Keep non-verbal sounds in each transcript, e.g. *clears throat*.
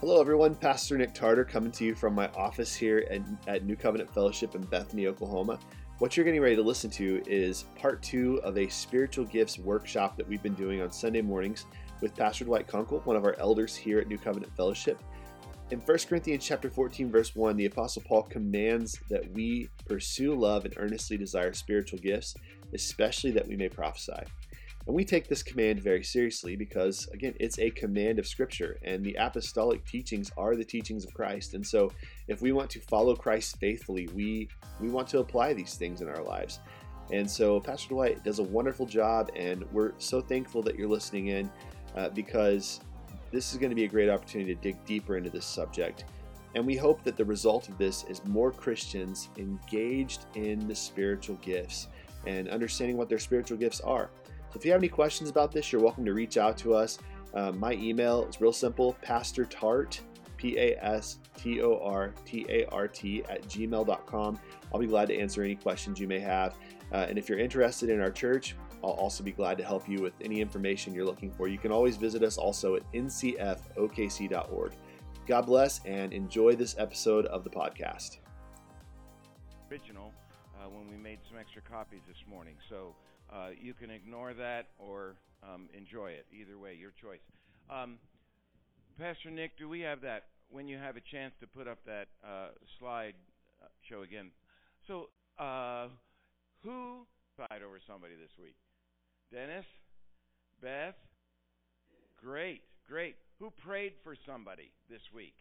Hello, everyone. Pastor Nick Tarter coming to you from my office here at, at, New Covenant Fellowship in Bethany, Oklahoma. What you're getting ready to listen to is part two of a spiritual gifts workshop that we've been doing on Sunday mornings with Pastor Dwight Kunkel, one of our elders here at New Covenant Fellowship. In 1 Corinthians chapter 14, verse 1, the Apostle Paul commands that we pursue love and earnestly desire spiritual gifts, especially that we may prophesy. And we take this command very seriously because, again, it's a command of Scripture, and the apostolic teachings are the teachings of Christ. And so, if we want to follow Christ faithfully, we, we want to apply these things in our lives. And so, Pastor Dwight does a wonderful job, and we're so thankful that you're listening in uh, because this is going to be a great opportunity to dig deeper into this subject. And we hope that the result of this is more Christians engaged in the spiritual gifts and understanding what their spiritual gifts are. So if you have any questions about this, you're welcome to reach out to us. Um, my email is real simple pastor tart, P A S T O R T A R T, at gmail.com. I'll be glad to answer any questions you may have. Uh, and if you're interested in our church, I'll also be glad to help you with any information you're looking for. You can always visit us also at ncfokc.org. God bless and enjoy this episode of the podcast. Original uh, when we made some extra copies this morning. So uh, you can ignore that or um, enjoy it. Either way, your choice. Um, Pastor Nick, do we have that when you have a chance to put up that uh, slide uh, show again? So, uh, who fight over somebody this week? Dennis? Beth? Great, great. Who prayed for somebody this week?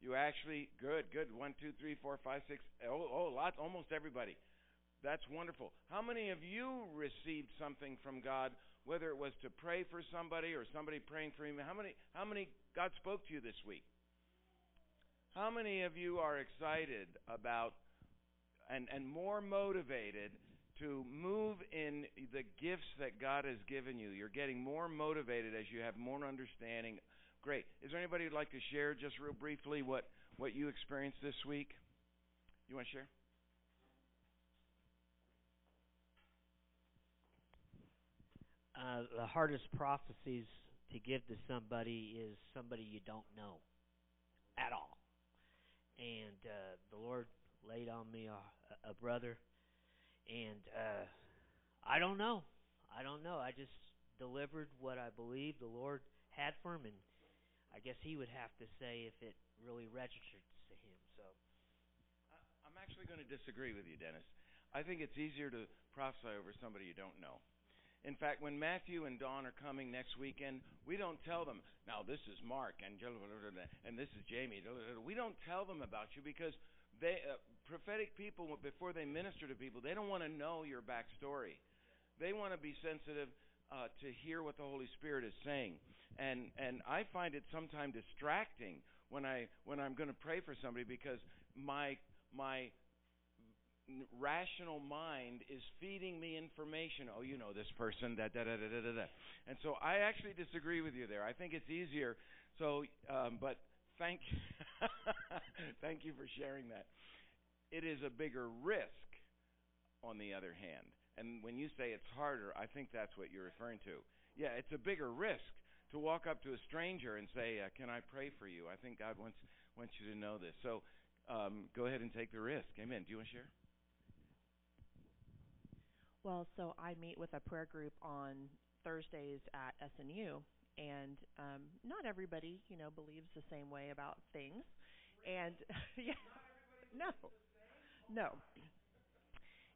You actually good, good. One, two, three, four, five, six. Oh, oh, lots. Almost everybody. That's wonderful. How many of you received something from God, whether it was to pray for somebody or somebody praying for you? How many how many God spoke to you this week? How many of you are excited about and and more motivated to move in the gifts that God has given you? You're getting more motivated as you have more understanding. Great. Is there anybody who'd like to share just real briefly what what you experienced this week? You want to share? Uh, the hardest prophecies to give to somebody is somebody you don't know at all. And uh, the Lord laid on me a, a brother, and uh, I don't know. I don't know. I just delivered what I believe the Lord had for him, and I guess he would have to say if it really registered to him. So, I'm actually going to disagree with you, Dennis. I think it's easier to prophesy over somebody you don't know. In fact, when Matthew and Dawn are coming next weekend, we don't tell them, now this is Mark and and this is Jamie. We don't tell them about you because they uh, prophetic people before they minister to people, they don't want to know your backstory. They want to be sensitive uh, to hear what the Holy Spirit is saying. And and I find it sometimes distracting when I when I'm going to pray for somebody because my my rational mind is feeding me information. Oh, you know this person, that, da da da da da da. And so I actually disagree with you there. I think it's easier. So, um, but thank *laughs* thank you for sharing that. It is a bigger risk, on the other hand. And when you say it's harder, I think that's what you're referring to. Yeah, it's a bigger risk to walk up to a stranger and say, uh, "Can I pray for you?" I think God wants wants you to know this. So, um, go ahead and take the risk. Amen. Do you want to share? Well, so I meet with a prayer group on Thursdays at SNU, and um, not everybody, you know, believes the same way about things. And *laughs* yeah, no, no.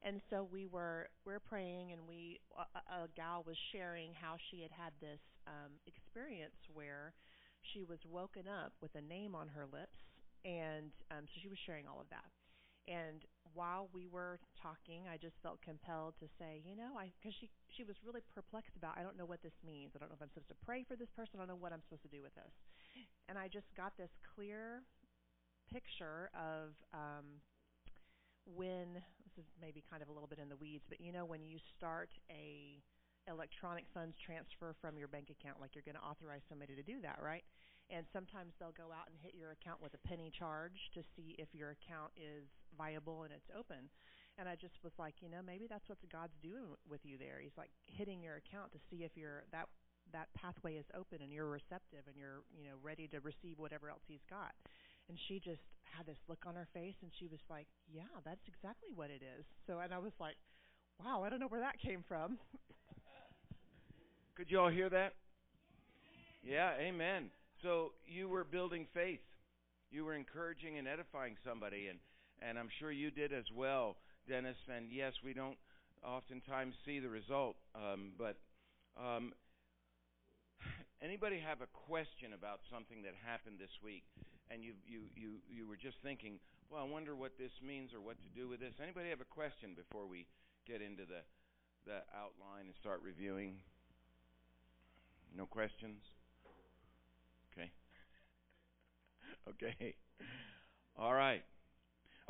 And so we were we're praying, and we a, a gal was sharing how she had had this um, experience where she was woken up with a name on her lips, and um, so she was sharing all of that. And while we were talking, I just felt compelled to say, you know, I because she she was really perplexed about. I don't know what this means. I don't know if I'm supposed to pray for this person. I don't know what I'm supposed to do with this. And I just got this clear picture of um, when this is maybe kind of a little bit in the weeds, but you know when you start a electronic funds transfer from your bank account, like you're going to authorize somebody to do that, right? and sometimes they'll go out and hit your account with a penny charge to see if your account is viable and it's open. And I just was like, you know, maybe that's what God's doing with you there. He's like hitting your account to see if you're that that pathway is open and you're receptive and you're you know ready to receive whatever else he's got and she just had this look on her face and she was like yeah that's exactly what it is so and i was like wow i don't know where that came from *laughs* could you all hear that yeah amen so you were building faith you were encouraging and edifying somebody and and i'm sure you did as well dennis and yes we don't oftentimes see the result um, but um, anybody have a question about something that happened this week, and you you you you were just thinking, well, I wonder what this means or what to do with this? Anybody have a question before we get into the the outline and start reviewing? No questions. Okay. *laughs* okay. All right.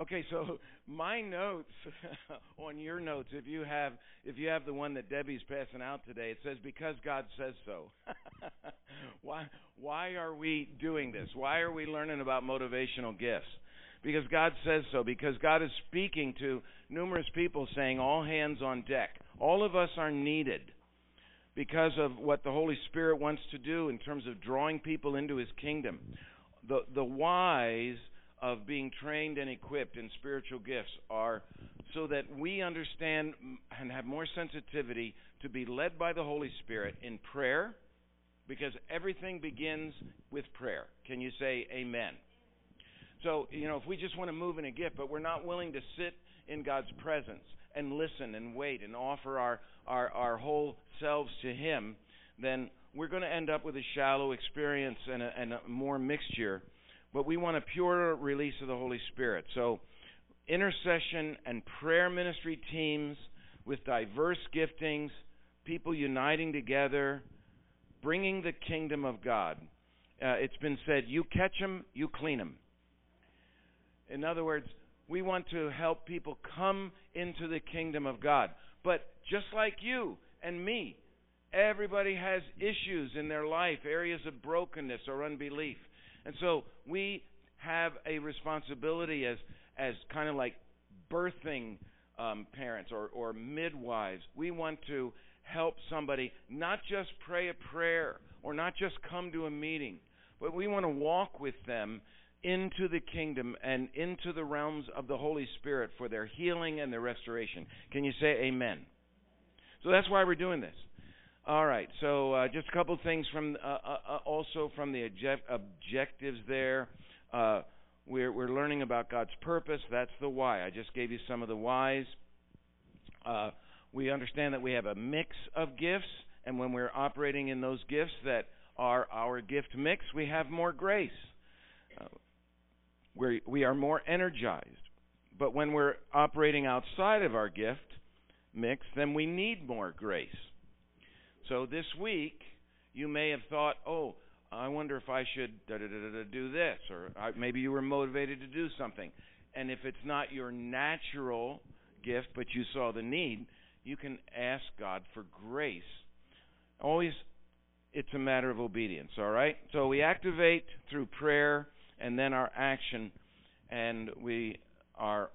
Okay, so my notes *laughs* on your notes, if you have if you have the one that Debbie's passing out today, it says because God says so. *laughs* why why are we doing this? Why are we learning about motivational gifts? Because God says so, because God is speaking to numerous people saying all hands on deck. All of us are needed because of what the Holy Spirit wants to do in terms of drawing people into his kingdom. The the wise of being trained and equipped in spiritual gifts are so that we understand and have more sensitivity to be led by the Holy Spirit in prayer because everything begins with prayer. Can you say amen? So, you know, if we just want to move in a gift, but we're not willing to sit in God's presence and listen and wait and offer our, our, our whole selves to Him, then we're going to end up with a shallow experience and a, and a more mixture but we want a pure release of the Holy Spirit. So, intercession and prayer ministry teams with diverse giftings, people uniting together, bringing the kingdom of God. Uh, it's been said, you catch them, you clean them. In other words, we want to help people come into the kingdom of God. But just like you and me, everybody has issues in their life, areas of brokenness or unbelief. And so we have a responsibility as as kind of like birthing um, parents or, or midwives. We want to help somebody not just pray a prayer or not just come to a meeting, but we want to walk with them into the kingdom and into the realms of the Holy Spirit for their healing and their restoration. Can you say amen? So that's why we're doing this. All right. So uh, just a couple things from uh, uh, uh also from the object- objectives there. Uh, we're we're learning about God's purpose. That's the why. I just gave you some of the whys. Uh, we understand that we have a mix of gifts, and when we're operating in those gifts that are our gift mix, we have more grace. We we are more energized. But when we're operating outside of our gift mix, then we need more grace. So this week, you may have thought, oh, I wonder if I should do this, or maybe you were motivated to do something. And if it's not your natural gift, but you saw the need, you can ask God for grace. Always, it's a matter of obedience, all right? So we activate through prayer and then our action, and we are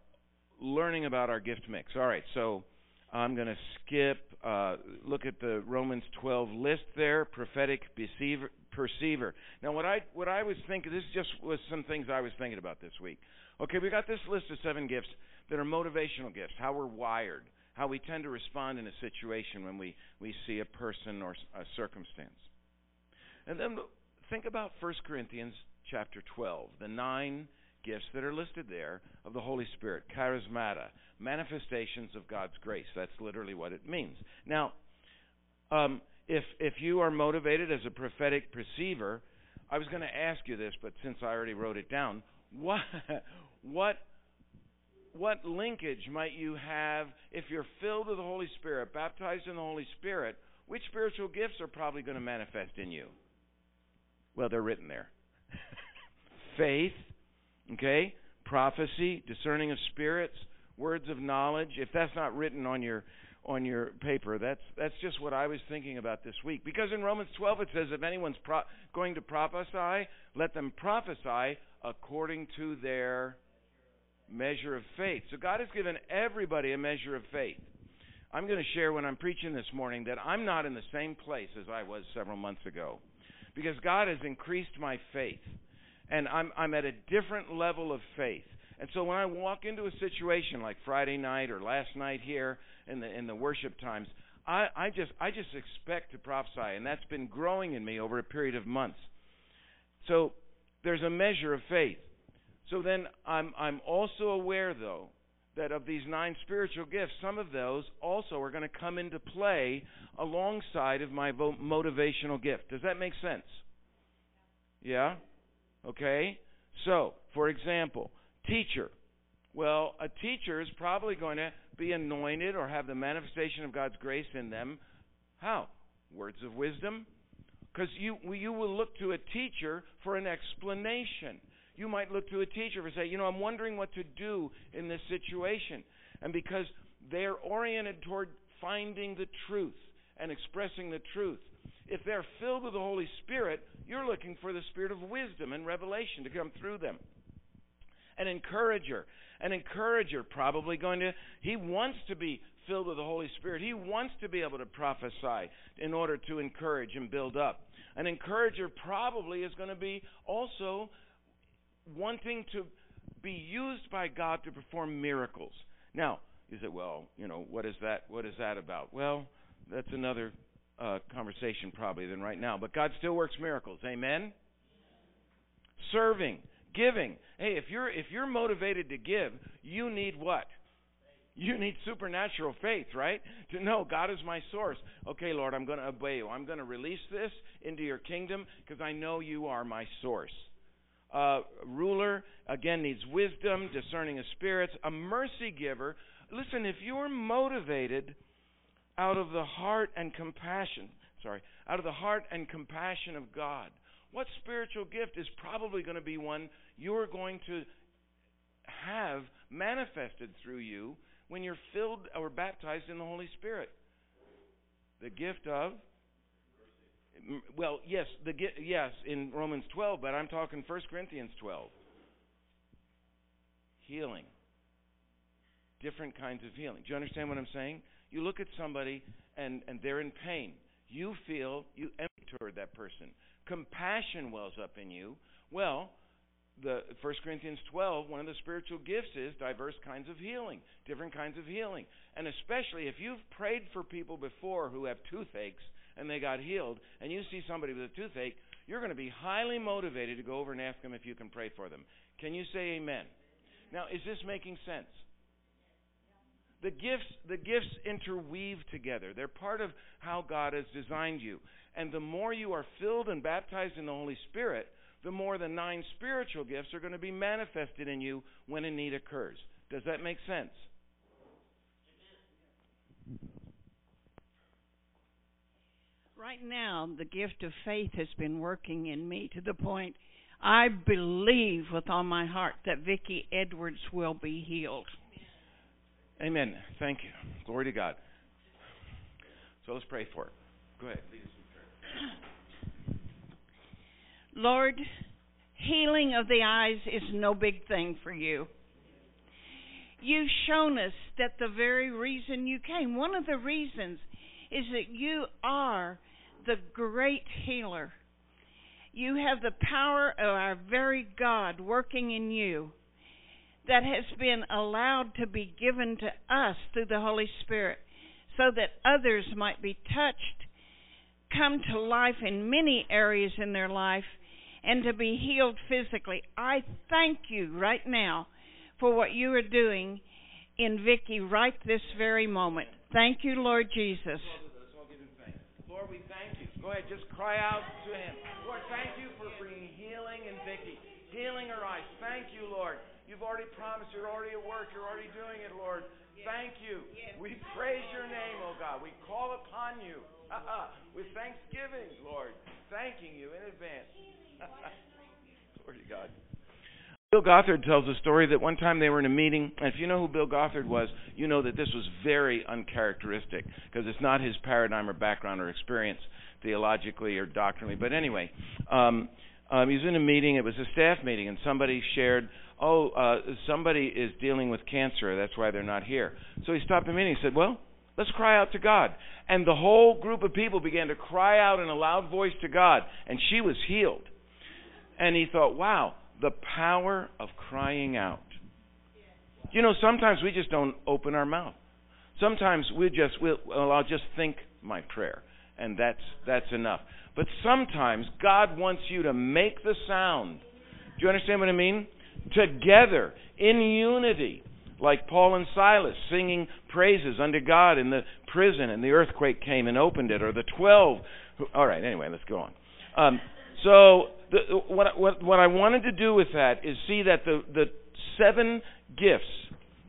learning about our gift mix. All right, so I'm going to skip, uh, look at the Romans 12 list there, prophetic perceiver, perceiver. Now, what I what I was thinking, this just was some things I was thinking about this week. Okay, we got this list of seven gifts that are motivational gifts, how we're wired, how we tend to respond in a situation when we we see a person or a circumstance. And then think about 1 Corinthians chapter 12, the nine gifts that are listed there of the Holy Spirit, charismata, manifestations of God's grace. That's literally what it means. Now, um, if if you are motivated as a prophetic perceiver, I was going to ask you this, but since I already wrote it down, what *laughs* what what linkage might you have if you're filled with the Holy Spirit, baptized in the Holy Spirit? Which spiritual gifts are probably going to manifest in you? Well, they're written there. *laughs* Faith, Okay? Prophecy, discerning of spirits, words of knowledge. If that's not written on your on your paper, that's that's just what I was thinking about this week. Because in Romans 12 it says if anyone's pro- going to prophesy, let them prophesy according to their measure of faith. So God has given everybody a measure of faith. I'm going to share when I'm preaching this morning that I'm not in the same place as I was several months ago because God has increased my faith and I'm I'm at a different level of faith. And so when I walk into a situation like Friday night or last night here in the in the worship times, I, I just I just expect to prophesy, and that's been growing in me over a period of months. So there's a measure of faith. So then I'm I'm also aware though that of these nine spiritual gifts, some of those also are going to come into play alongside of my motivational gift. Does that make sense? Yeah? Okay? So, for example, teacher. Well, a teacher is probably going to be anointed or have the manifestation of God's grace in them. How? Words of wisdom? Because you, you will look to a teacher for an explanation. You might look to a teacher and say, you know, I'm wondering what to do in this situation. And because they're oriented toward finding the truth and expressing the truth, if they're filled with the Holy Spirit, you're looking for the spirit of wisdom and revelation to come through them. An encourager. An encourager probably going to, he wants to be filled with the Holy Spirit. He wants to be able to prophesy in order to encourage and build up. An encourager probably is going to be also wanting to be used by God to perform miracles. Now, you say, well, you know, what is that? What is that about? Well, that's another uh, conversation probably than right now. But God still works miracles. Amen. Serving, giving. Hey, if you're if you're motivated to give, you need what? You need supernatural faith, right? To know God is my source. Okay, Lord, I'm going to obey you. I'm going to release this into your kingdom because I know you are my source uh, ruler, again, needs wisdom, discerning of spirits, a mercy giver. Listen, if you're motivated out of the heart and compassion, sorry, out of the heart and compassion of God, what spiritual gift is probably going to be one you're going to have manifested through you when you're filled or baptized in the Holy Spirit? The gift of Mm, well, yes, the yes in Romans 12, but I'm talking 1 Corinthians 12. Healing. Different kinds of healing. Do you understand what I'm saying? You look at somebody and and they're in pain. You feel you empty toward that person. Compassion wells up in you. Well, the 1 Corinthians 12, one of the spiritual gifts is diverse kinds of healing, different kinds of healing. And especially if you've prayed for people before who have toothaches and they got healed, and you see somebody with a toothache, you're going to be highly motivated to go over and ask them if you can pray for them. Can you say amen? Now, is this making sense? The gifts, the gifts interweave together. They're part of how God has designed you. And the more you are filled and baptized in the Holy Spirit, the more the nine spiritual gifts are going to be manifested in you when a need occurs. Does that make sense? Right now, the gift of faith has been working in me to the point I believe with all my heart that Vicki Edwards will be healed. Amen. Thank you. Glory to God. So let's pray for it. Go ahead. Lord, healing of the eyes is no big thing for you. You've shown us that the very reason you came, one of the reasons, is that you are the great healer. You have the power of our very God working in you that has been allowed to be given to us through the Holy Spirit so that others might be touched, come to life in many areas in their life, and to be healed physically. I thank you right now for what you are doing in Vicki right this very moment. Thank you, Lord Jesus. Lord, we thank you. Go ahead, just cry out to Him. Lord, thank you for bringing healing in Vicki, healing her eyes. Thank you, Lord. You've already promised. You're already at work. You're already doing it, Lord. Thank you. We praise your name, oh God. We call upon you uh-uh. with thanksgiving, Lord. Thanking you in advance. *laughs* Glory to God. Bill Gothard tells a story that one time they were in a meeting, and if you know who Bill Gothard was, you know that this was very uncharacteristic because it's not his paradigm or background or experience theologically or doctrinally. But anyway, um, um, he was in a meeting. It was a staff meeting, and somebody shared, "Oh, uh, somebody is dealing with cancer. That's why they're not here." So he stopped the meeting. He said, "Well, Let's cry out to God. And the whole group of people began to cry out in a loud voice to God, and she was healed. And he thought, wow, the power of crying out. You know, sometimes we just don't open our mouth. Sometimes we just, we'll, well, I'll just think my prayer, and that's that's enough. But sometimes God wants you to make the sound. Do you understand what I mean? Together, in unity, like Paul and Silas singing praises unto God in the prison, and the earthquake came and opened it, or the twelve. Who, all right, anyway, let's go on. Um, so, the, what, what, what I wanted to do with that is see that the, the seven gifts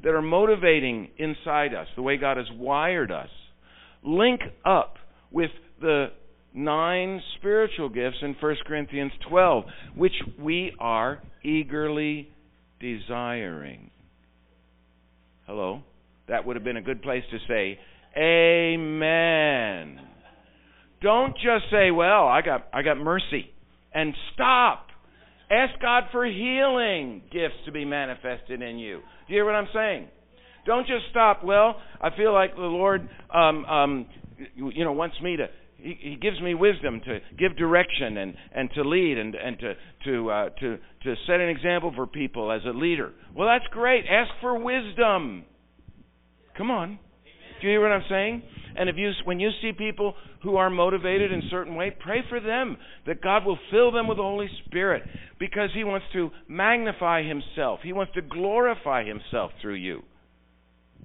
that are motivating inside us, the way God has wired us, link up with the nine spiritual gifts in 1 Corinthians 12, which we are eagerly desiring. Hello? That would have been a good place to say, Amen. Don't just say, Well, I got I got mercy and stop. Ask God for healing gifts to be manifested in you. Do you hear what I'm saying? Don't just stop. Well, I feel like the Lord, um, um, you know, wants me to. He, he gives me wisdom to give direction and, and to lead and, and to to uh, to to set an example for people as a leader. Well, that's great. Ask for wisdom. Come on. Do you hear what I'm saying? And if you, when you see people who are motivated in a certain way, pray for them that God will fill them with the Holy Spirit because He wants to magnify Himself. He wants to glorify Himself through you.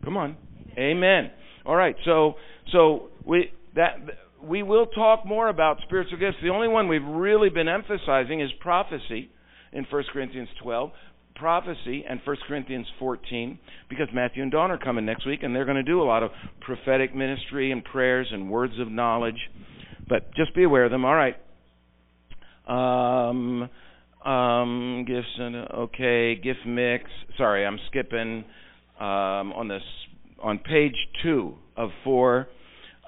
Come on, Amen. All right, so so we that we will talk more about spiritual gifts. The only one we've really been emphasizing is prophecy in 1 Corinthians 12 prophecy and 1 Corinthians 14 because Matthew and Dawn are coming next week and they're going to do a lot of prophetic ministry and prayers and words of knowledge. But just be aware of them. All right. Um, um, gifts and okay, gift mix. Sorry, I'm skipping um, on this on page two of four.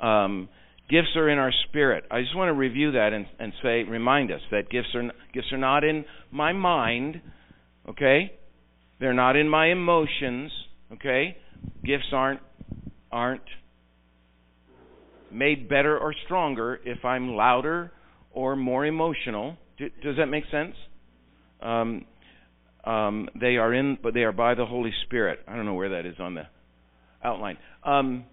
Um, gifts are in our spirit. I just want to review that and, and say, remind us that gifts are gifts are not in my mind Okay? They're not in my emotions, okay? Gifts aren't aren't made better or stronger if I'm louder or more emotional. does that make sense? Um, um, they are in, but they are by the Holy Spirit. I don't know where that is on the outline. Um,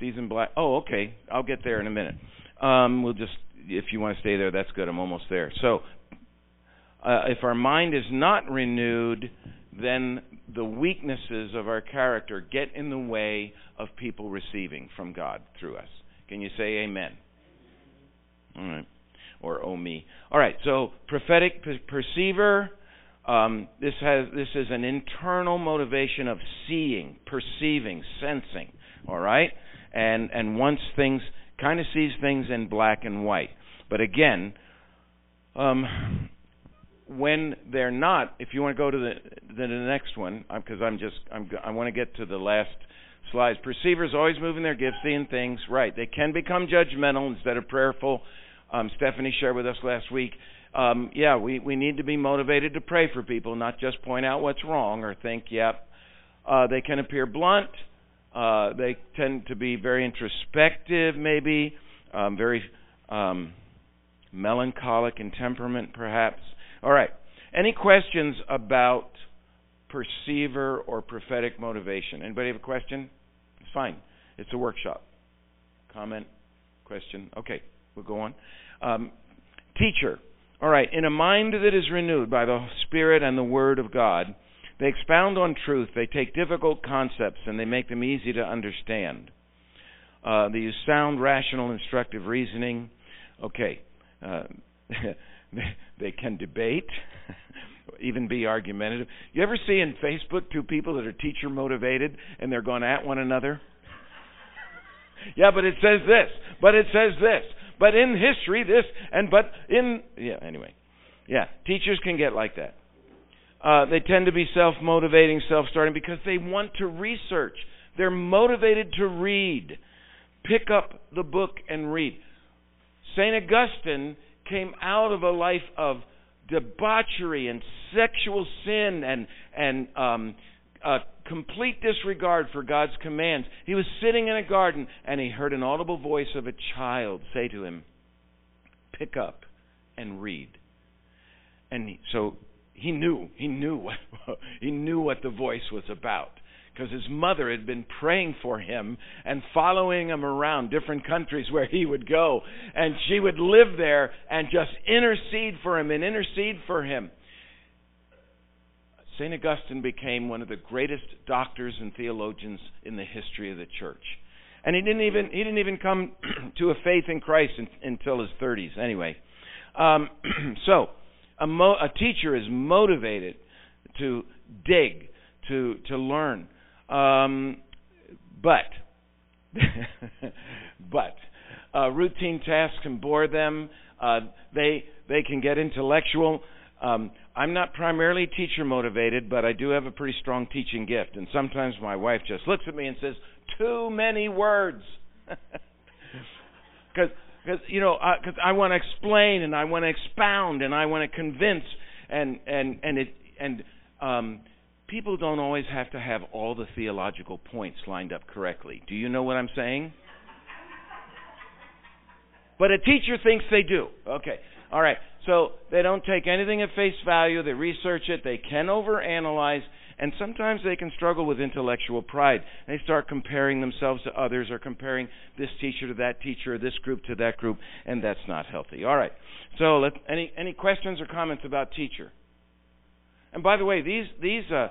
season black. Oh, okay. I'll get there in a minute. Um, we'll just, if you want to stay there, that's good. I'm almost there. So, uh, if our mind is not renewed, then the weaknesses of our character get in the way of people receiving from God through us. Can you say amen? All right. Or oh me. All right. So prophetic perceiver. Um, this has this is an internal motivation of seeing, perceiving, sensing. All right. And and once things kind of sees things in black and white. But again, um, when they're not, if you want to go to the the, next one, because I'm just I'm I want to get to the last slides. Perceivers always moving their gifts, seeing things right. They can become judgmental instead of prayerful. Um, Stephanie shared with us last week. Um, yeah, we we need to be motivated to pray for people, not just point out what's wrong or think, yep. Uh, they can appear blunt. Uh, they tend to be very introspective, maybe um, very um, melancholic in temperament, perhaps. All right. Any questions about perceiver or prophetic motivation? Anybody have a question? It's fine. It's a workshop. Comment? Question? Okay, we'll go on. Um, teacher. All right. In a mind that is renewed by the Spirit and the Word of God, they expound on truth. They take difficult concepts and they make them easy to understand. Uh, they use sound, rational, instructive reasoning. Okay. Uh, *laughs* they can debate, *laughs* even be argumentative. You ever see in Facebook two people that are teacher motivated and they're going at one another? *laughs* yeah, but it says this, but it says this, but in history this, and but in yeah. Anyway, yeah, teachers can get like that. Uh, they tend to be self-motivating, self-starting because they want to research. They're motivated to read. Pick up the book and read. St. Augustine came out of a life of debauchery and sexual sin and and um, complete disregard for God's commands. He was sitting in a garden and he heard an audible voice of a child say to him, Pick up and read. And so he knew, he knew what, *laughs* he knew what the voice was about because his mother had been praying for him and following him around different countries where he would go. And she would live there and just intercede for him and intercede for him. St. Augustine became one of the greatest doctors and theologians in the history of the church. And he didn't even he didn't even come *clears throat* to a faith in Christ in, until his 30s. Anyway, um, *clears throat* so a, mo- a teacher is motivated to dig, to to learn, um, but, *laughs* but uh, routine tasks can bore them. Uh, they they can get intellectual. Um, I'm not primarily teacher motivated, but I do have a pretty strong teaching gift. And sometimes my wife just looks at me and says, "Too many words," *laughs* because because you know because uh, I want to explain and I want to expound and I want to convince and and and it and um, people don't always have to have all the theological points lined up correctly. Do you know what I'm saying? But a teacher thinks they do. Okay. All right. So they don't take anything at face value. They research it. They can overanalyze. And sometimes they can struggle with intellectual pride. They start comparing themselves to others or comparing this teacher to that teacher or this group to that group, and that's not healthy. All right. So, let, any any questions or comments about teacher? And by the way, these these uh,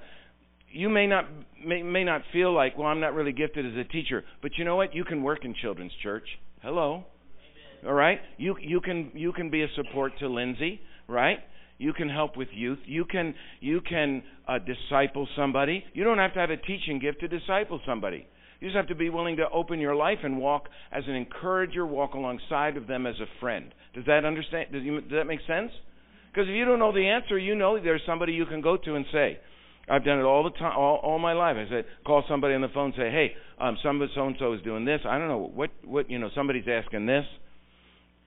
you may not may, may not feel like, well, I'm not really gifted as a teacher, but you know what? You can work in children's church. Hello. All right? You you can you can be a support to Lindsay, right? You can help with youth. You can you can uh, disciple somebody. You don't have to have a teaching gift to disciple somebody. You just have to be willing to open your life and walk as an encourager, walk alongside of them as a friend. Does that understand? Does, you, does that make sense? Because if you don't know the answer, you know there's somebody you can go to and say. I've done it all the time, all, all my life. I said, call somebody on the phone, and say, hey, um, somebody so and so is doing this. I don't know what, what, you know, somebody's asking this.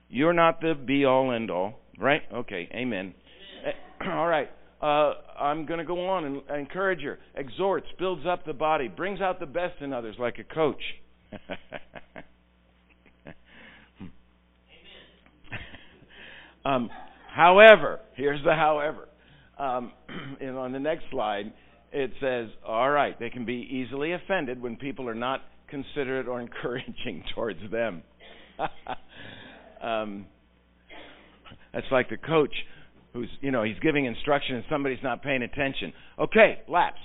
You're not the be all end all, right? Okay, amen. *clears throat* all right. Uh, I'm going to go on and encourage her, exhorts, builds up the body, brings out the best in others like a coach. *laughs* um, However, here's the however. Um, *clears throat* and on the next slide, it says, all right, they can be easily offended when people are not considerate or *laughs* encouraging towards them. *laughs* um, that's like the coach who's, you know, he's giving instruction and somebody's not paying attention. Okay, lapse,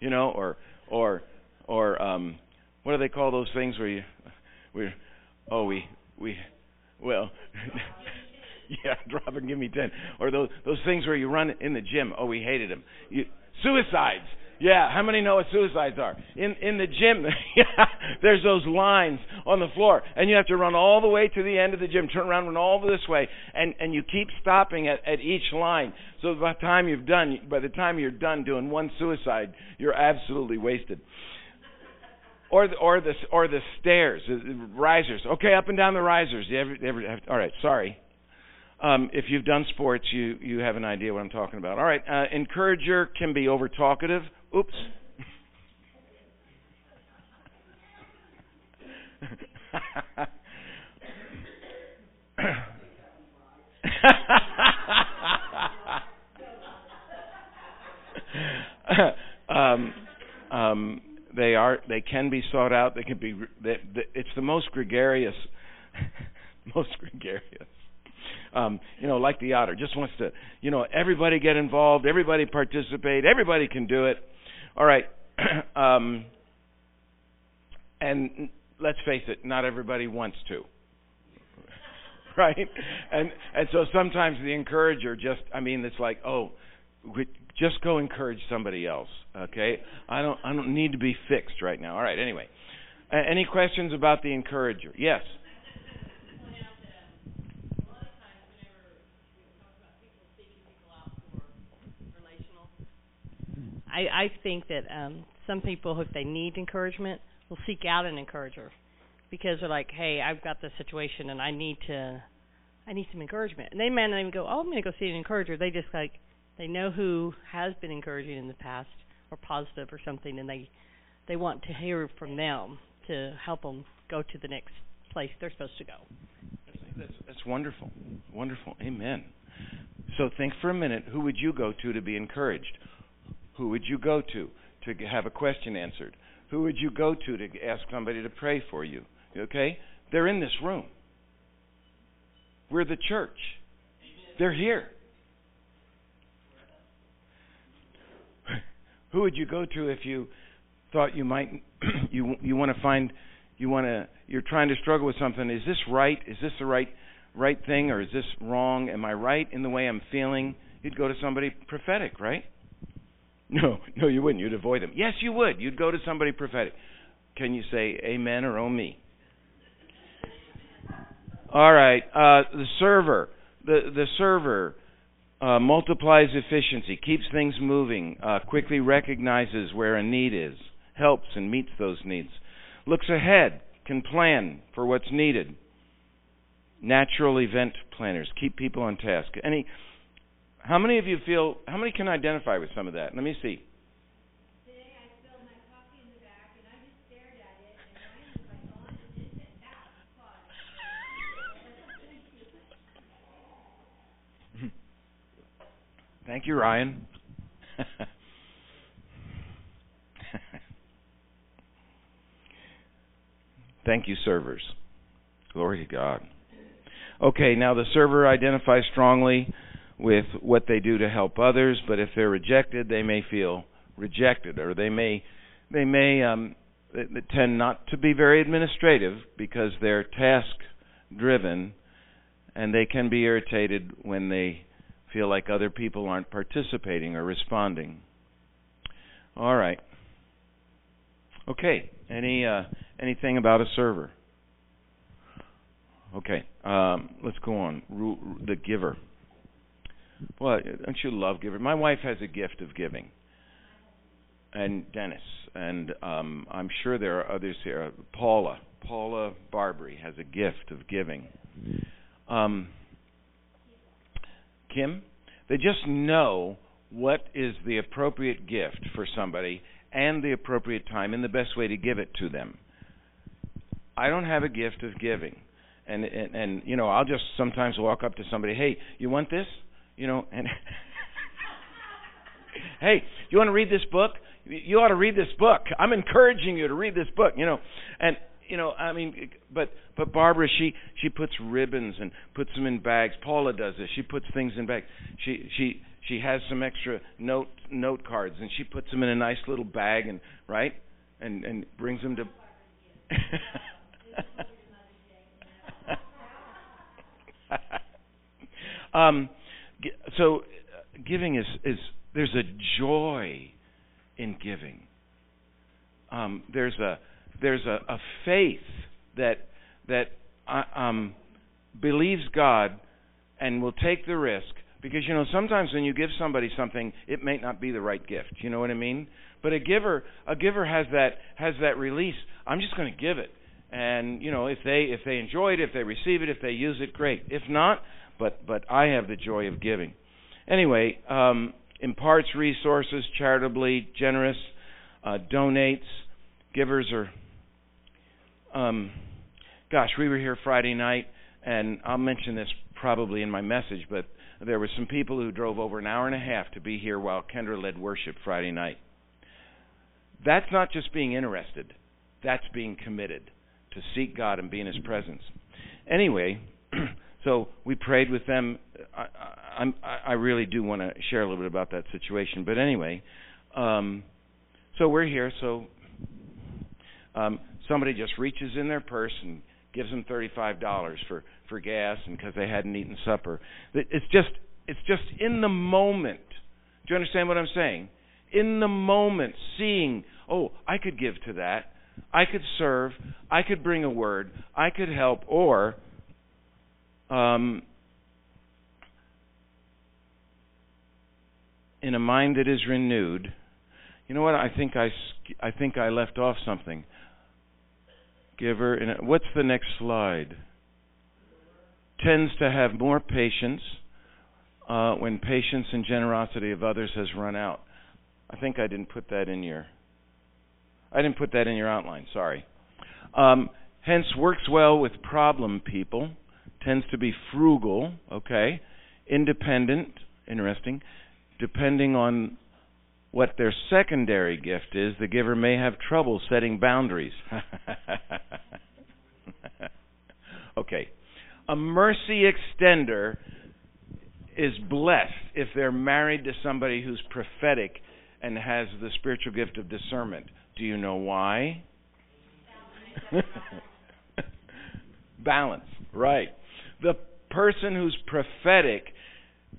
you know, or or or um, what do they call those things where you, we, oh, we we, well. *laughs* yeah, drop and give me ten. Or those those things where you run in the gym. Oh, we hated them. You, suicides. Yeah, how many know what suicides are? In in the gym, *laughs* there's those lines on the floor, and you have to run all the way to the end of the gym, turn around, run all this way, and and you keep stopping at at each line. So by the time you've done, by the time you're done doing one suicide, you're absolutely wasted. Or the or the or the stairs, the risers. Okay, up and down the risers. You ever, ever have, all right, sorry. Um, if you've done sports, you you have an idea what I'm talking about. All right, uh, encourager can be over talkative. Oops. um, um, they are they can be sought out. They can be. They, they, it's the most gregarious, *laughs* most gregarious um, you know, like the otter, just wants to, you know, everybody get involved, everybody participate, everybody can do it. All right. *clears throat* um, and let's face it, not everybody wants to. *laughs* right? And and so sometimes the encourager just I mean it's like, "Oh, just go encourage somebody else." Okay? I don't I don't need to be fixed right now. All right, anyway. Uh, any questions about the encourager? Yes. I, I think that um, some people, if they need encouragement, will seek out an encourager because they're like, "Hey, I've got this situation and I need to, I need some encouragement." And they may not even go, "Oh, I'm going to go see an encourager." They just like they know who has been encouraging in the past, or positive or something, and they they want to hear from them to help them go to the next place they're supposed to go. That's, that's wonderful. Wonderful. Amen. So think for a minute who would you go to to be encouraged? Who would you go to to have a question answered? Who would you go to to ask somebody to pray for you? Okay? They're in this room. We're the church. They're here. Who would you go to if you thought you might *clears throat* you you want to find you want to you're trying to struggle with something is this right is this the right right thing or is this wrong am i right in the way i'm feeling you'd go to somebody prophetic right no no you wouldn't. You'd avoid them yes you would. You'd go to somebody prophetic. Can you say amen or oh me? All right. Uh the server. The the server uh, multiplies efficiency, keeps things moving, uh, quickly recognizes where a need is, helps and meets those needs looks ahead, can plan for what's needed. Natural event planners keep people on task. Any how many of you feel how many can identify with some of that? Let me see. Today I filled my coffee in the back and I just stared at it and I used to like oh, on and didn't that quite. *laughs* Thank you, Ryan. *laughs* Thank you, servers. Glory to God. Okay, now the server identifies strongly with what they do to help others, but if they're rejected, they may feel rejected, or they may they may um, tend not to be very administrative because they're task driven, and they can be irritated when they feel like other people aren't participating or responding. All right. Okay. Any uh, anything about a server? Okay, um, let's go on. the giver. Well, don't you love giver? My wife has a gift of giving, and Dennis, and um, I'm sure there are others here. Paula, Paula Barbary has a gift of giving. Um, Kim, they just know what is the appropriate gift for somebody and the appropriate time and the best way to give it to them. I don't have a gift of giving. And and, and you know, I'll just sometimes walk up to somebody, "Hey, you want this?" You know, and *laughs* "Hey, you want to read this book? You ought to read this book. I'm encouraging you to read this book." You know, and you know, I mean, but but Barbara, she she puts ribbons and puts them in bags. Paula does this. She puts things in bags. She she she has some extra note note cards and she puts them in a nice little bag and right and and brings them to *laughs* um so giving is is there's a joy in giving um there's a there's a, a faith that that uh, um believes God and will take the risk because you know sometimes when you give somebody something, it may not be the right gift. You know what I mean? But a giver, a giver has that has that release. I'm just going to give it, and you know if they if they enjoy it, if they receive it, if they use it, great. If not, but but I have the joy of giving. Anyway, um, imparts resources charitably, generous, uh, donates. Givers are. Um, gosh, we were here Friday night, and I'll mention this probably in my message, but there were some people who drove over an hour and a half to be here while Kendra led worship Friday night. That's not just being interested, that's being committed to seek God and be in His presence. Anyway, *clears throat* so we prayed with them. I, I, I really do want to share a little bit about that situation. But anyway, um, so we're here. So um, somebody just reaches in their purse and gives them thirty-five dollars for for gas and because they hadn't eaten supper. It's just it's just in the moment. Do you understand what I'm saying? In the moment, seeing, oh, I could give to that. I could serve. I could bring a word. I could help. Or, um, in a mind that is renewed, you know what? I think I, I think I left off something. Giver. What's the next slide? tends to have more patience uh, when patience and generosity of others has run out. I think I didn't put that in your. I didn't put that in your outline. Sorry. Um, hence, works well with problem people. Tends to be frugal. Okay. Independent. Interesting. Depending on what their secondary gift is, the giver may have trouble setting boundaries. *laughs* okay. A mercy extender is blessed if they're married to somebody who's prophetic and has the spiritual gift of discernment. Do you know why? *laughs* Balance, right. The person who's prophetic,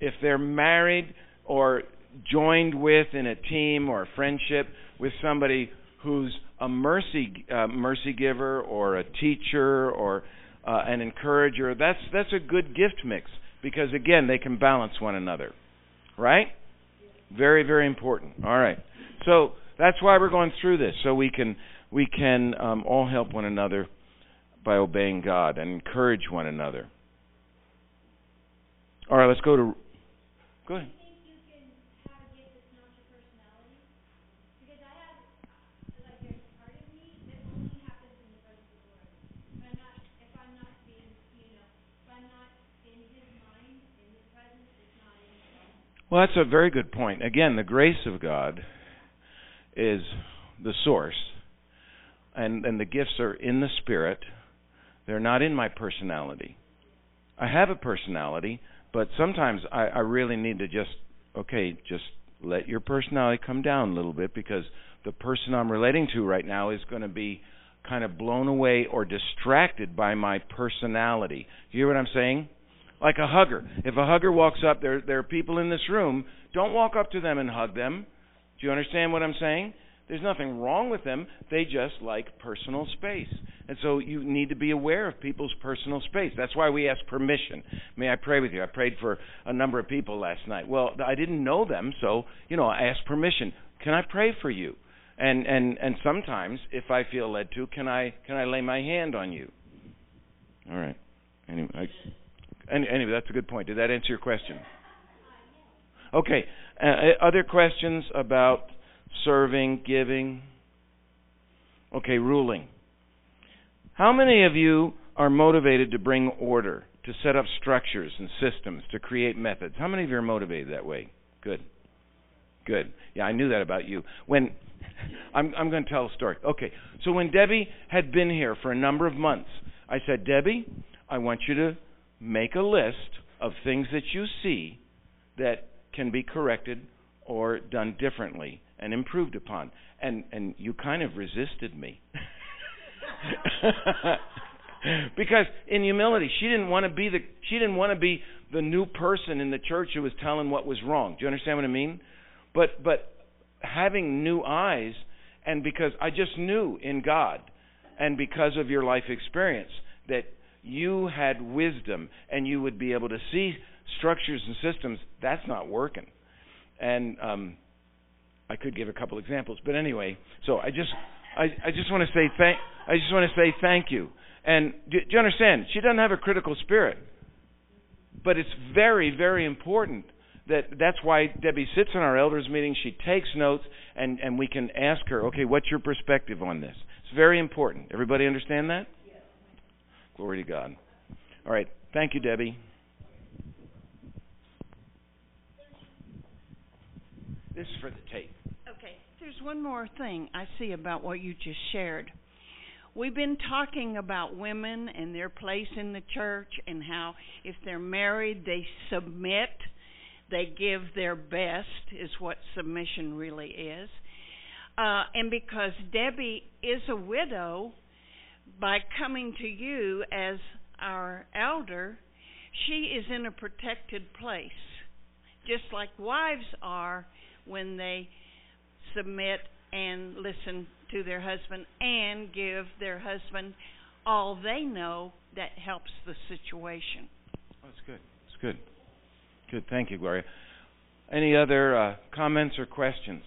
if they're married or joined with in a team or a friendship with somebody who's a mercy uh, mercy giver or a teacher or uh, an encourager, that's that's a good gift mix because again they can balance one another, right? Very very important. All right, so that's why we're going through this so we can we can um, all help one another by obeying God and encourage one another. All right, let's go to. Go ahead. Well, that's a very good point. Again, the grace of God is the source, and and the gifts are in the spirit. They're not in my personality. I have a personality, but sometimes I, I really need to just okay, just let your personality come down a little bit because the person I'm relating to right now is going to be kind of blown away or distracted by my personality. Do You hear what I'm saying? like a hugger. If a hugger walks up, there there are people in this room. Don't walk up to them and hug them. Do you understand what I'm saying? There's nothing wrong with them. They just like personal space. And so you need to be aware of people's personal space. That's why we ask permission. May I pray with you? I prayed for a number of people last night. Well, I didn't know them, so, you know, I asked permission. Can I pray for you? And and and sometimes if I feel led to, can I can I lay my hand on you? All right. Anyway, I, Anyway, that's a good point. Did that answer your question? Okay. Uh, uh, other questions about serving, giving? Okay, ruling. How many of you are motivated to bring order, to set up structures and systems, to create methods? How many of you are motivated that way? Good. Good. Yeah, I knew that about you. When *laughs* I'm I'm going to tell a story. Okay. So when Debbie had been here for a number of months, I said, "Debbie, I want you to make a list of things that you see that can be corrected or done differently and improved upon. And and you kind of resisted me. *laughs* because in humility, she didn't want to be the she didn't want to be the new person in the church who was telling what was wrong. Do you understand what I mean? But but having new eyes and because I just knew in God and because of your life experience that you had wisdom and you would be able to see structures and systems, that's not working. And um, I could give a couple examples, but anyway, so I just I, I just want to say thank I just want to say thank you. And do, do you understand? She doesn't have a critical spirit, but it's very very important that that's why Debbie sits in our elders meeting. She takes notes, and and we can ask her, okay, what's your perspective on this? It's very important. Everybody understand that? Glory to God. All right. Thank you, Debbie. This is for the tape. Okay. There's one more thing I see about what you just shared. We've been talking about women and their place in the church and how if they're married, they submit, they give their best, is what submission really is. Uh, and because Debbie is a widow, by coming to you as our elder, she is in a protected place, just like wives are when they submit and listen to their husband and give their husband all they know that helps the situation. Oh, that's good. That's good. Good. Thank you, Gloria. Any other uh, comments or questions?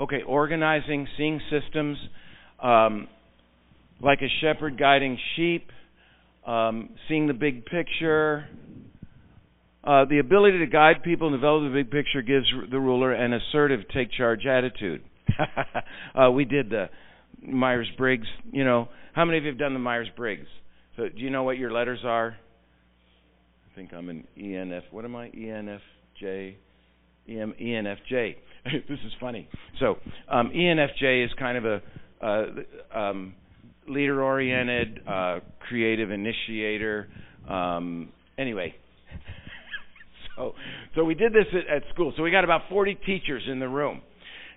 Okay, organizing, seeing systems um, like a shepherd guiding sheep, um, seeing the big picture. Uh, the ability to guide people and develop the big picture gives the ruler an assertive, take charge attitude. *laughs* uh, we did the Myers Briggs. You know, how many of you have done the Myers Briggs? So, do you know what your letters are? I think I'm an ENF. What am I? ENFJ. EM, ENFJ. *laughs* this is funny. So, um, ENFJ is kind of a uh, um, leader-oriented, uh, creative initiator. Um, anyway, so so we did this at, at school. So we got about 40 teachers in the room.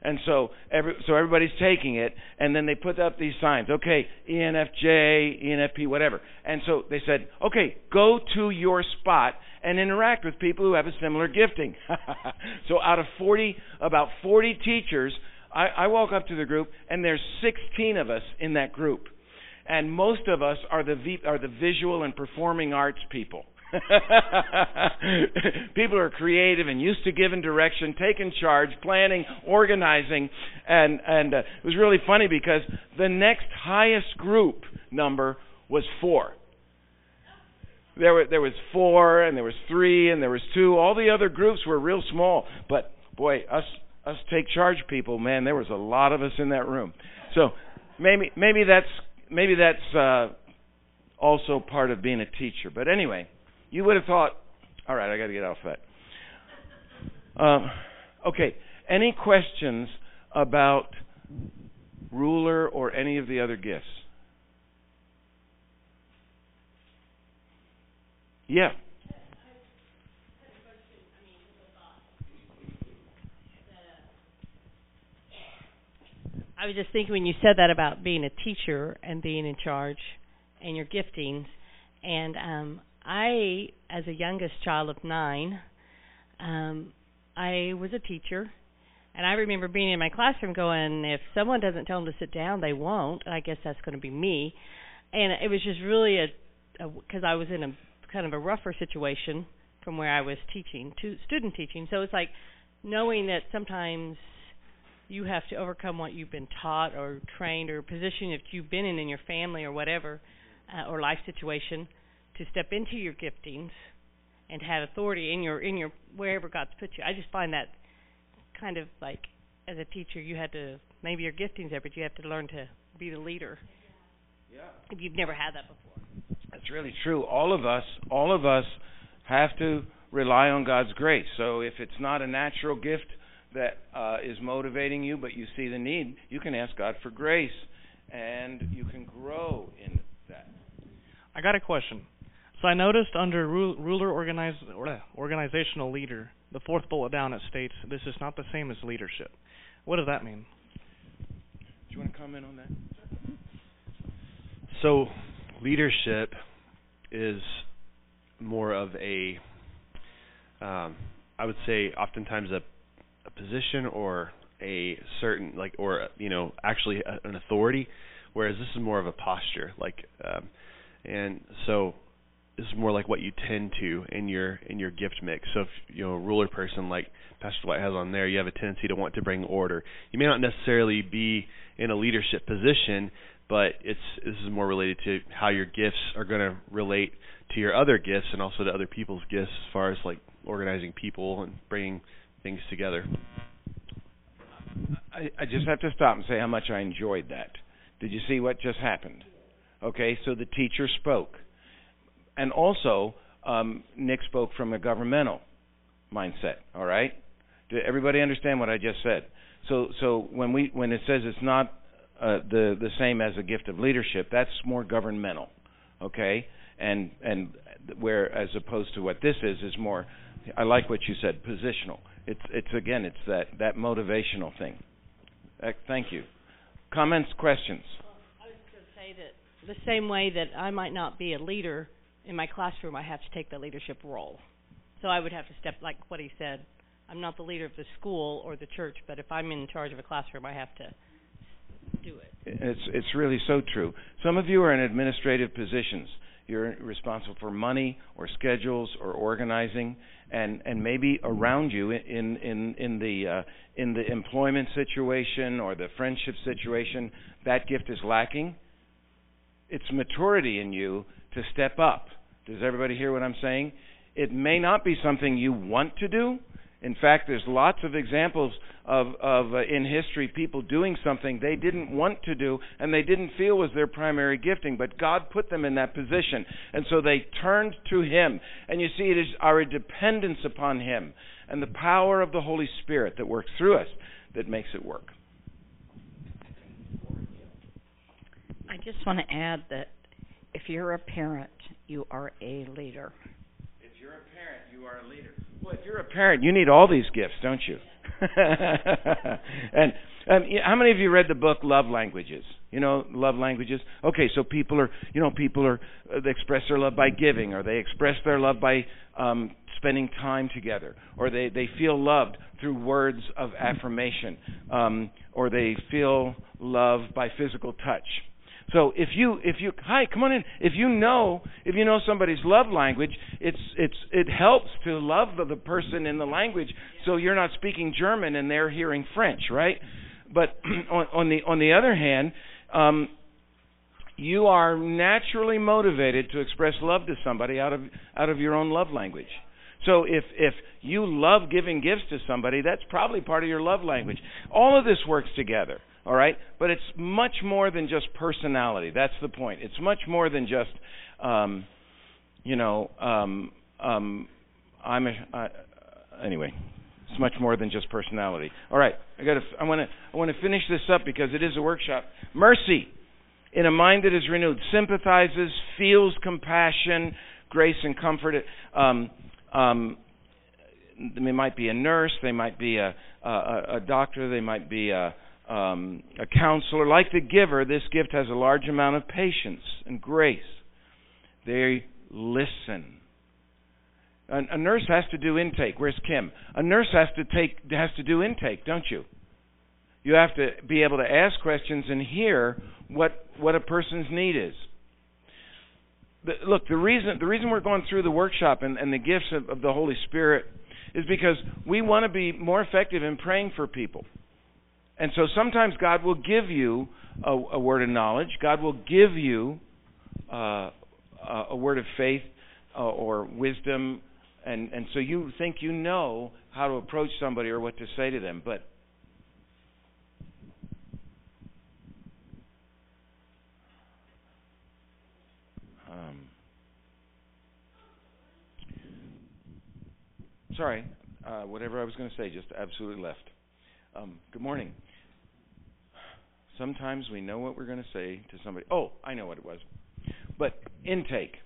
And so every so everybody's taking it and then they put up these signs. Okay, ENFJ, ENFP, whatever. And so they said, "Okay, go to your spot and interact with people who have a similar gifting." *laughs* so out of 40 about 40 teachers, I, I walk up to the group and there's 16 of us in that group. And most of us are the are the visual and performing arts people. *laughs* People are creative and used to giving direction, taking charge, planning, organizing, and and uh, it was really funny because the next highest group number was four. There were there was four, and there was three, and there was two. All the other groups were real small, but boy, us us take charge people, man, there was a lot of us in that room. So maybe maybe that's maybe that's uh, also part of being a teacher. But anyway. You would have thought, all right, I got to get off that. Um, okay, any questions about ruler or any of the other gifts? Yeah. I was just thinking when you said that about being a teacher and being in charge and your giftings, and um, I, as a youngest child of nine, um, I was a teacher, and I remember being in my classroom going, if someone doesn't tell them to sit down, they won't. I guess that's going to be me. And it was just really a because I was in a kind of a rougher situation from where I was teaching to student teaching. So it's like knowing that sometimes you have to overcome what you've been taught or trained or position that you've been in in your family or whatever uh, or life situation to step into your giftings and have authority in your in your wherever God's put you. I just find that kind of like as a teacher you had to maybe your giftings there, but you have to learn to be the leader. Yeah. If you've never had that before. That's really true. All of us all of us have to rely on God's grace. So if it's not a natural gift that uh, is motivating you, but you see the need, you can ask God for grace, and you can grow in that. I got a question. So I noticed under ruler organize, organizational leader, the fourth bullet down it states this is not the same as leadership. What does that mean? Do you want to comment on that? So leadership is more of a, um, I would say, oftentimes a, a position or a certain like or you know actually a, an authority, whereas this is more of a posture. Like, um, and so this is more like what you tend to in your in your gift mix. So if you know a ruler person like Pastor White has on there, you have a tendency to want to bring order. You may not necessarily be in a leadership position, but it's this is more related to how your gifts are going to relate to your other gifts and also to other people's gifts as far as like organizing people and bringing things together. I, I just have to stop and say how much I enjoyed that. Did you see what just happened? Okay, so the teacher spoke and also um, Nick spoke from a governmental mindset. All right, did everybody understand what I just said? So, so when we when it says it's not uh, the the same as a gift of leadership, that's more governmental, okay? And and where as opposed to what this is is more, I like what you said, positional. It's it's again it's that that motivational thing. Thank you. Comments, questions. Well, I was going to say that the same way that I might not be a leader in my classroom, I have to take the leadership role. So I would have to step, like what he said. I'm not the leader of the school or the church, but if I'm in charge of a classroom, I have to do it. It's it's really so true. Some of you are in administrative positions. You're responsible for money or schedules or organizing, and and maybe around you in in in the uh, in the employment situation or the friendship situation, that gift is lacking. It's maturity in you to step up. Does everybody hear what I'm saying? It may not be something you want to do. In fact, there's lots of examples of, of uh, in history people doing something they didn't want to do and they didn't feel was their primary gifting, but God put them in that position, and so they turned to Him. And you see, it is our dependence upon Him and the power of the Holy Spirit that works through us that makes it work. I just want to add that if you're a parent, you are a leader. If you're a parent, you are a leader. Well, if you're a parent, you need all these gifts, don't you? *laughs* and um, how many of you read the book Love Languages? You know, love languages. Okay, so people are, you know, people are uh, they express their love by giving, or they express their love by um, spending time together, or they they feel loved through words of affirmation, um, or they feel love by physical touch. So if you if you hi come on in. If you know if you know somebody's love language it's it's it helps to love the, the person in the language. So you're not speaking German and they're hearing French right? But *clears throat* on, on the on the other hand um, you are naturally motivated to express love to somebody out of out of your own love language. So if if you love giving gifts to somebody that's probably part of your love language. All of this works together all right? But it's much more than just personality. That's the point. It's much more than just, um, you know, um, um, I'm a, uh, anyway. It's much more than just personality. All right, I got. I want to. I want to finish this up because it is a workshop. Mercy, in a mind that is renewed, sympathizes, feels compassion, grace, and comfort. Um, um, they might be a nurse. They might be a, a, a doctor. They might be a, um, a counselor. Like the giver, this gift has a large amount of patience and grace. They listen. A, a nurse has to do intake. Where's Kim? A nurse has to take has to do intake, don't you? You have to be able to ask questions and hear what what a person's need is. The, look, the reason the reason we're going through the workshop and, and the gifts of, of the Holy Spirit is because we want to be more effective in praying for people. And so sometimes God will give you a, a word of knowledge. God will give you uh, a word of faith uh, or wisdom, and and so you think you know how to approach somebody or what to say to them, but um, sorry, uh, whatever I was going to say just absolutely left. Um, good morning. Sometimes we know what we're going to say to somebody. Oh, I know what it was. But intake.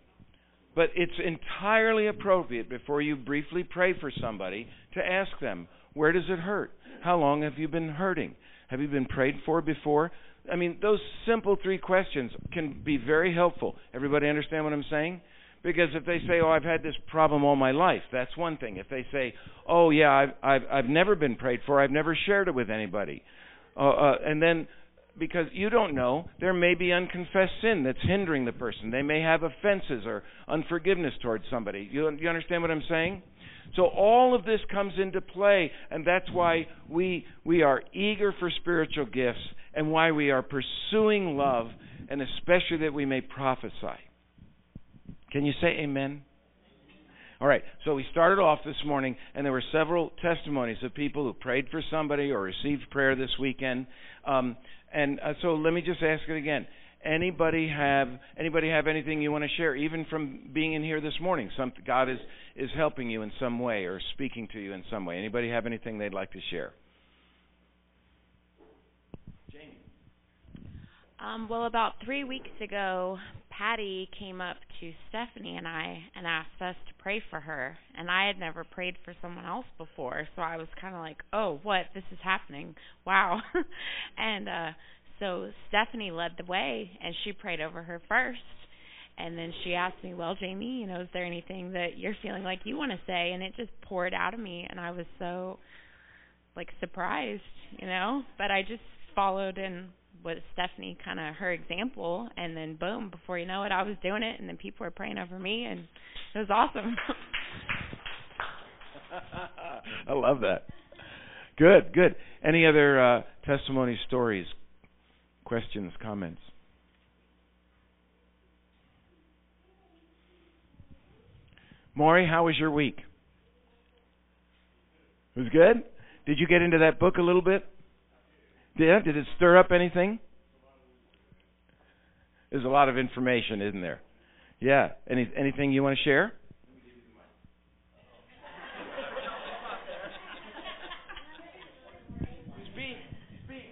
But it's entirely appropriate before you briefly pray for somebody to ask them, where does it hurt? How long have you been hurting? Have you been prayed for before? I mean, those simple three questions can be very helpful. Everybody understand what I'm saying? Because if they say, "Oh, I've had this problem all my life," that's one thing. If they say, "Oh, yeah, I've I've, I've never been prayed for. I've never shared it with anybody," uh, uh, and then because you don't know, there may be unconfessed sin that's hindering the person. They may have offenses or unforgiveness towards somebody. You, you understand what I'm saying? So all of this comes into play, and that's why we we are eager for spiritual gifts, and why we are pursuing love, and especially that we may prophesy. Can you say amen? All right, so we started off this morning, and there were several testimonies of people who prayed for somebody or received prayer this weekend. Um, and uh, so let me just ask it again. Anybody have anybody have anything you want to share, even from being in here this morning? Some God is is helping you in some way or speaking to you in some way. Anybody have anything they'd like to share? Um, well, about three weeks ago, Patty came up to Stephanie and I and asked us to pray for her. And I had never prayed for someone else before, so I was kind of like, "Oh, what? This is happening. Wow." *laughs* and uh so Stephanie led the way and she prayed over her first. And then she asked me, "Well, Jamie, you know, is there anything that you're feeling like you want to say?" And it just poured out of me and I was so like surprised, you know, but I just followed in with Stephanie kind of her example, and then boom, before you know it, I was doing it, and then people were praying over me, and it was awesome. *laughs* I love that. Good, good. Any other uh, testimony, stories, questions, comments? Maury, how was your week? It was good? Did you get into that book a little bit? Yeah, did it stir up anything? There's a lot of information, isn't there? Yeah. Any anything you want to share? Speak, speak.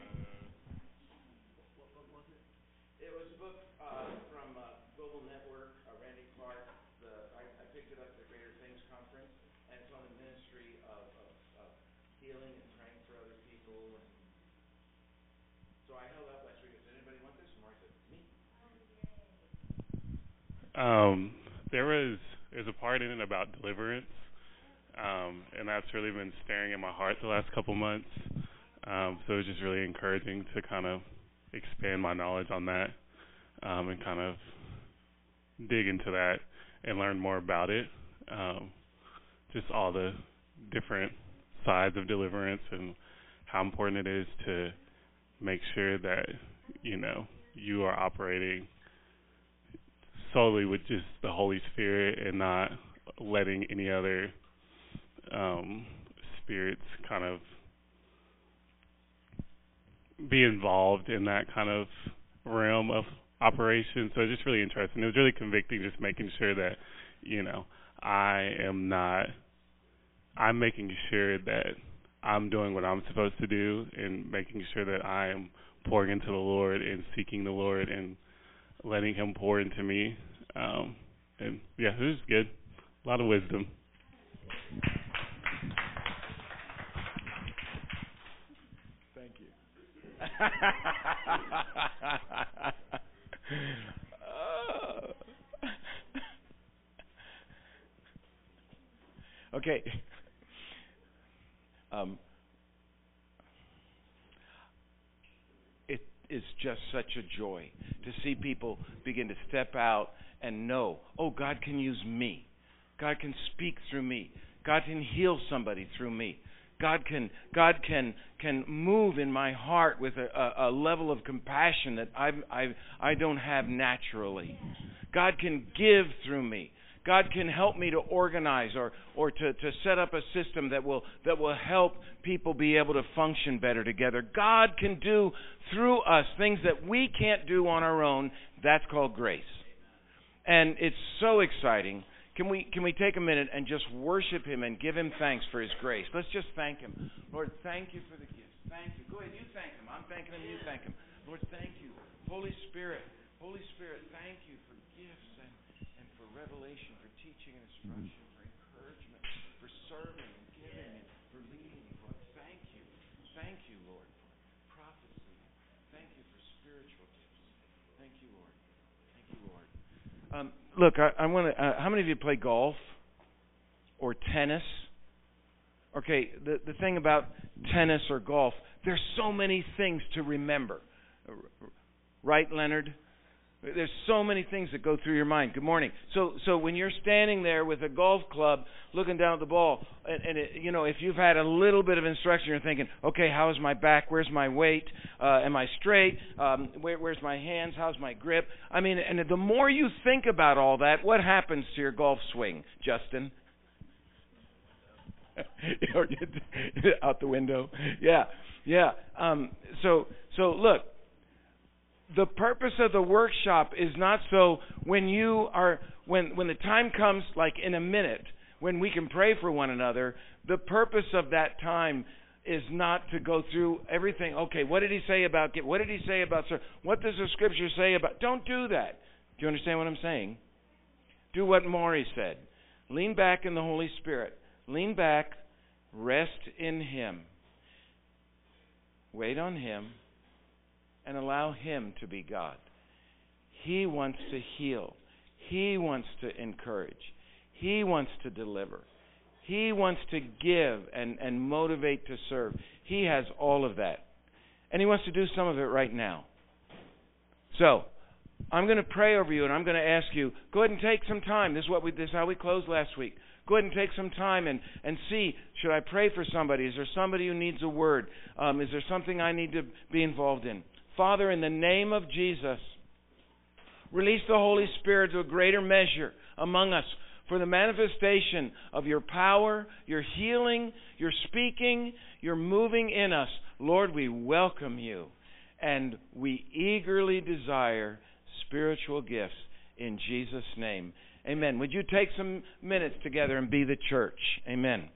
It was a book uh, from uh, Global Network, uh, Randy Clark. The, I, I picked it up at the Greater Things Conference, and it's on the ministry of, of, of healing and praying for other people. And so I held up last week. Does anybody want this? Mark said, me. Um, there was there's a part in it about deliverance, um, and that's really been staring at my heart the last couple months. Um, so it was just really encouraging to kind of expand my knowledge on that, um, and kind of dig into that and learn more about it. Um, just all the different sides of deliverance and how important it is to make sure that you know you are operating solely with just the Holy Spirit and not letting any other um, spirits kind of be involved in that kind of realm of operation. So it's just really interesting. It was really convicting just making sure that, you know, I am not I'm making sure that I'm doing what I'm supposed to do and making sure that I am pouring into the Lord and seeking the Lord and letting him pour into me. Um and yeah, it was good. A lot of wisdom. Thank you. *laughs* okay. Um, is just such a joy to see people begin to step out and know, oh, God can use me. God can speak through me. God can heal somebody through me. God can God can can move in my heart with a, a, a level of compassion that I I I don't have naturally. God can give through me. God can help me to organize or or to, to set up a system that will that will help people be able to function better together. God can do through us things that we can't do on our own. That's called grace. And it's so exciting can we can we take a minute and just worship him and give him thanks for his grace? Let's just thank him. Lord, thank you for the gifts. Thank you. Go ahead, you thank him. I'm thanking him, you thank him. Lord, thank you. Holy Spirit, Holy Spirit, thank you for gifts and, and for revelation, for teaching and instruction, for encouragement, for serving and giving and for leading. Lord, thank you. Thank you, Lord, for prophecy. Thank you for spiritual gifts. Thank you, Lord. Thank you, Lord. Um, look, I, I want to. Uh, how many of you play golf or tennis? Okay, the the thing about tennis or golf, there's so many things to remember, right, Leonard? There's so many things that go through your mind. Good morning. So, so when you're standing there with a golf club, looking down at the ball, and, and it, you know, if you've had a little bit of instruction, you're thinking, okay, how is my back? Where's my weight? Uh, am I straight? Um, where, where's my hands? How's my grip? I mean, and the more you think about all that, what happens to your golf swing, Justin? *laughs* out the window. Yeah, yeah. Um, so, so look the purpose of the workshop is not so when you are when when the time comes like in a minute when we can pray for one another the purpose of that time is not to go through everything. Okay what did he say about what did he say about sir? What does the scripture say about don't do that. Do you understand what i'm saying? Do what maury said. Lean back in the holy spirit. Lean back. Rest in him. Wait on him and allow Him to be God. He wants to heal. He wants to encourage. He wants to deliver. He wants to give and, and motivate to serve. He has all of that. And He wants to do some of it right now. So, I'm going to pray over you and I'm going to ask you, go ahead and take some time. This is what we this is how we closed last week. Go ahead and take some time and, and see, should I pray for somebody? Is there somebody who needs a word? Um, is there something I need to be involved in? Father, in the name of Jesus, release the Holy Spirit to a greater measure among us. for the manifestation of your power, your healing, your speaking, your moving in us. Lord, we welcome you and we eagerly desire spiritual gifts in Jesus' name. Amen. Would you take some minutes together and be the church? Amen.